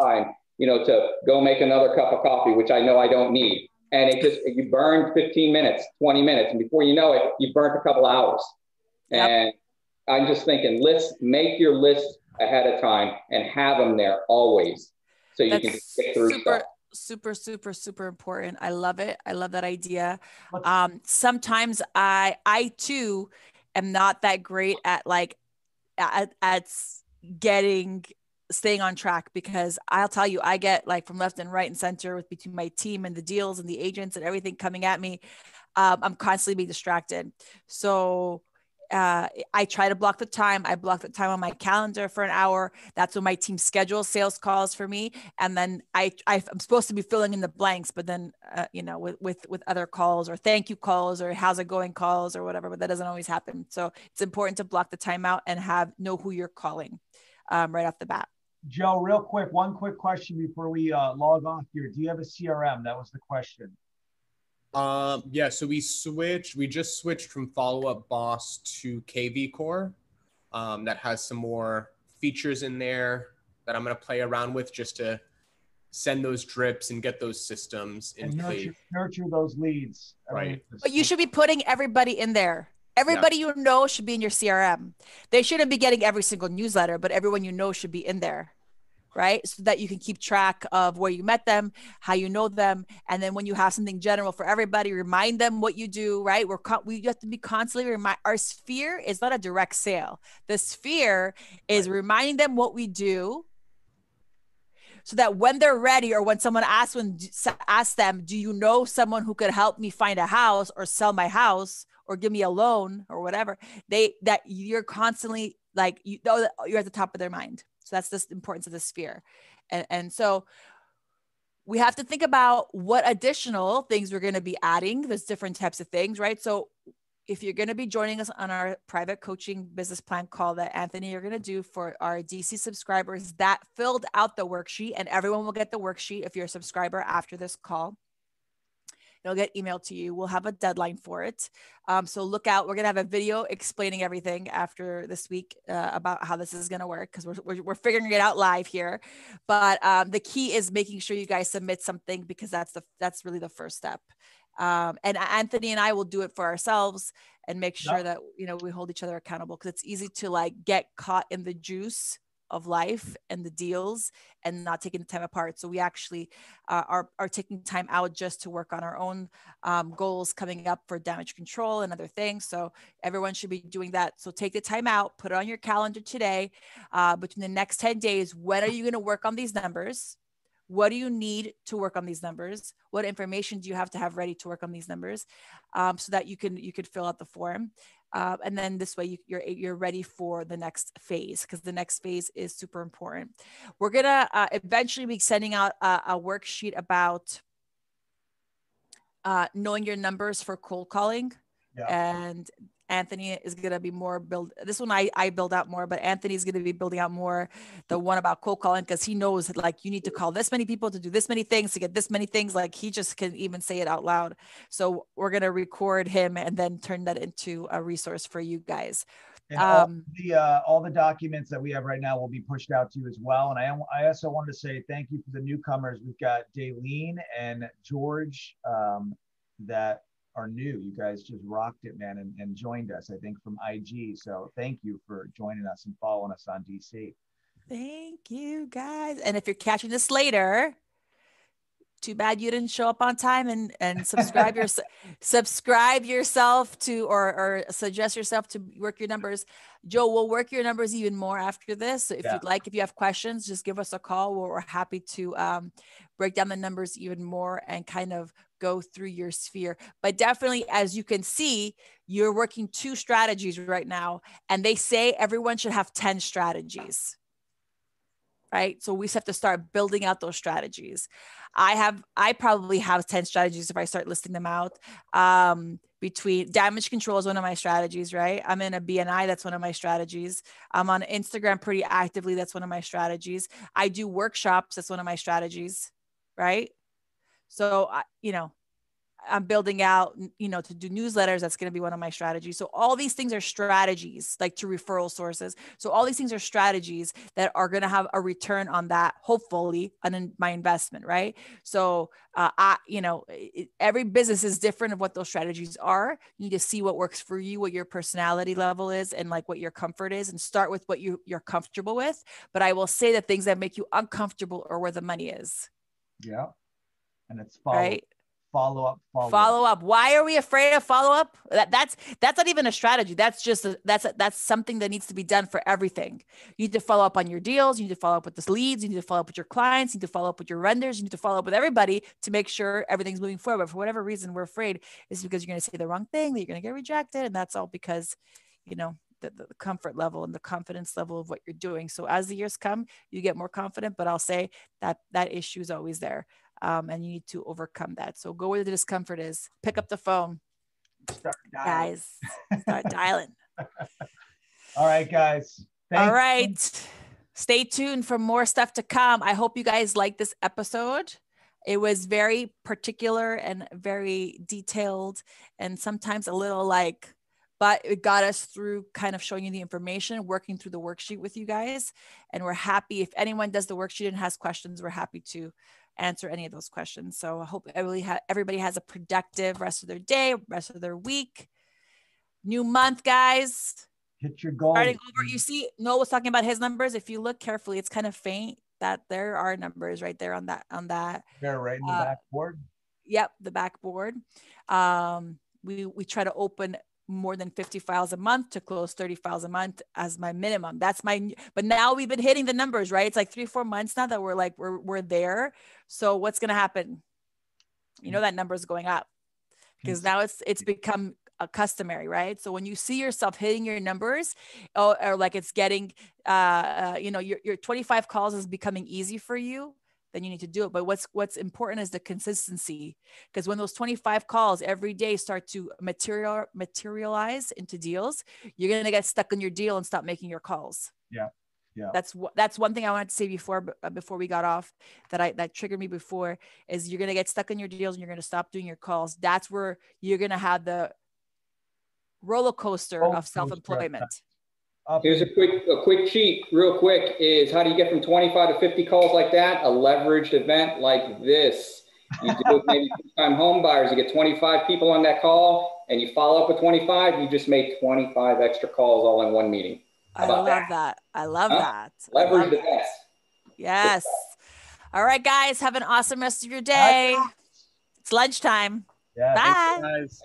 time, you know, to go make another cup of coffee, which I know I don't need and it just you burn 15 minutes 20 minutes. And before you know it you've burnt a couple hours. Yep. and i'm just thinking let's make your list ahead of time and have them there always so you That's can get through super, stuff. super super super important. I love it. I love that idea. Um sometimes i i too am not that great at like at, at getting staying on track because I'll tell you, I get like from left and right and center with between my team and the deals and the agents and everything coming at me. Um, I'm constantly being distracted. So uh, I try to block the time. I block the time on my calendar for an hour. That's when my team schedules sales calls for me, and then I, I am supposed to be filling in the blanks, but then uh, you know with with with other calls or thank you calls or how's it going calls or whatever. But that doesn't always happen. So it's important to block the time out and have know who you're calling. um, right off the bat. Joe, real quick, one quick question before we uh, log off here. Do you have a CRM? That was the question. Um, yeah, so we switched, we just switched from Follow Up Boss to KV Core. Um, that has some more features in there that I'm going to play around with just to send those drips and get those systems in And place. nurture, nurture those leads. Right. But you should be putting everybody in there. Everybody you know should be in your CRM. They shouldn't be getting every single newsletter, but everyone you know should be in there, right? So that you can keep track of where you met them, how you know them, and then when you have something general for everybody, remind them what you do, right? We're con- we have to be constantly remind. Our sphere is not a direct sale. The sphere is reminding them what we do, so that when they're ready or when someone asks when asks them do you know someone who could help me find a house or sell my house or give me a loan or whatever they that you're constantly like you oh, know you're at the top of their mind. So that's the importance of the sphere. And, and so we have to think about what additional things we're going to be adding there's different types of things right? So if you're going to be joining us on our private coaching business plan call that Anthony you're going to do for our DC subscribers that filled out the worksheet and everyone will get the worksheet if you're a subscriber after this call. It'll get emailed to you. We'll have a deadline for it. Um, so look out. We're going to have a video explaining everything after this week uh, about how this is going to work because we're, we're, we're, figuring it out live here. But um, the key is making sure you guys submit something because that's the that's really the first step. Um, and Anthony and I will do it for ourselves and make sure yep. that you know we hold each other accountable because it's easy to like get caught in the juice of life and the deals and not taking the time apart. So we actually uh, are, are taking time out just to work on our own um, goals coming up for damage control and other things. So everyone should be doing that. So take the time out, put it on your calendar today. Uh, between the next 10 days, when are you going to work on these numbers? What do you need to work on these numbers what information do you have to have ready to work on these numbers um, so that you can you could fill out the form uh, and then this way you, you're you're ready for the next phase because the next phase is super important we're gonna uh, eventually be sending out a, a worksheet about uh, knowing your numbers for cold calling yeah. and Anthony is going to be more build. This one I, I build out more, but Anthony is going to be building out more the one about cold calling because he knows like you need to call this many people to do this many things to get this many things. Like he just can even say it out loud. So we're going to record him and then turn that into a resource for you guys. And all um, the uh, all the documents that we have right now will be pushed out to you as well. And I I also wanted to say thank you for the newcomers. We've got Daleen and George um, that are new. You guys just rocked it, man, and, and joined us, I think, from IG. So thank you for joining us and following us on DC. Thank you, guys. And if you're catching this later, too bad you didn't show up on time and and subscribe your subscribe yourself to or or suggest yourself to work your numbers joe we'll work your numbers even more after this so if yeah. you'd like if you have questions just give us a call we're, we're happy to um, break down the numbers even more and kind of go through your sphere. But definitely, as you can see, you're working two strategies right now, and they say everyone should have 10 strategies. Right. So we just have to start building out those strategies. I have, I probably have 10 strategies if I start listing them out. Um, between damage control is one of my strategies, right? I'm in a BNI, that's one of my strategies. I'm on Instagram pretty actively, that's one of my strategies. I do workshops, that's one of my strategies, right? So, you know, I'm building out, you know, to do newsletters. That's going to be one of my strategies. So all these things are strategies, like to referral sources. So all these things are strategies that are going to have a return on that, hopefully, on my investment, right? So uh, I, you know, it, every business is different of what those strategies are. You need to see what works for you, what your personality level is, and like what your comfort is, and start with what you you're comfortable with. But I will say that things that make you uncomfortable are where the money is. Yeah and it's follow, right? Follow up, follow, follow up. up. Why are we afraid of follow up? That, that's that's not even a strategy. That's just a, that's a, that's something that needs to be done for everything. You need to follow up on your deals. You need to follow up with the leads. You need to follow up with your clients. You need to follow up with your renders. You need to follow up with everybody to make sure everything's moving forward. But for whatever reason, we're afraid is because you're going to say the wrong thing, that you're going to get rejected, and that's all because, you know, the, the, comfort level and the confidence level of what you're doing. So as the years come, you get more confident, but I'll say that that issue is always there um, and you need to overcome that. So go where the discomfort is. Pick up the phone, start guys. Start dialing. All right, guys. Thanks. All right. stay tuned for more stuff to come. I hope you guys like this episode. It was very particular and very detailed, and sometimes a little like, but it got us through kind of showing you the information, working through the worksheet with you guys. And we're happy if anyone does the worksheet and has questions, we're happy to answer any of those questions. So I hope everybody, ha- everybody has a productive rest of their day, rest of their week. New month, guys. Hit your goal. Starting over, you see, Noah was talking about his numbers. If you look carefully, it's kind of faint. That there are numbers right there on that on that. There, right in the uh, backboard. Yep, the backboard. Um, we we try to open more than 50 files a month to close 30 files a month as my minimum. That's my but now we've been hitting the numbers, right? It's like three, four months now that we're like we're we're there. So what's gonna happen? You know that number is going up because now it's it's become a customary, right? So when you see yourself hitting your numbers, or, or like it's getting, uh, uh, you know, your your 25 calls is becoming easy for you, then you need to do it. But what's what's important is the consistency, because when those 25 calls every day start to material materialize into deals, you're gonna get stuck in your deal and stop making your calls. Yeah. Yeah. That's what that's one thing I wanted to say before uh, before we got off that I that triggered me before is you're gonna get stuck in your deals and you're gonna stop doing your calls. That's where you're gonna have the roller coaster of self-employment. Up Here's a quick, a quick cheat, real quick, is how do you get from 25 to 50 calls like that? A leveraged event like this. You do it maybe first-time home buyers, you get 25 people on that call, and you follow up with 25, you just made 25 extra calls all in one meeting. How I love that? that. I love Huh? that. I Leverage love the best. Yes. All right, guys. Have an awesome rest of your day. It's lunchtime. Yeah. Bye. Guys.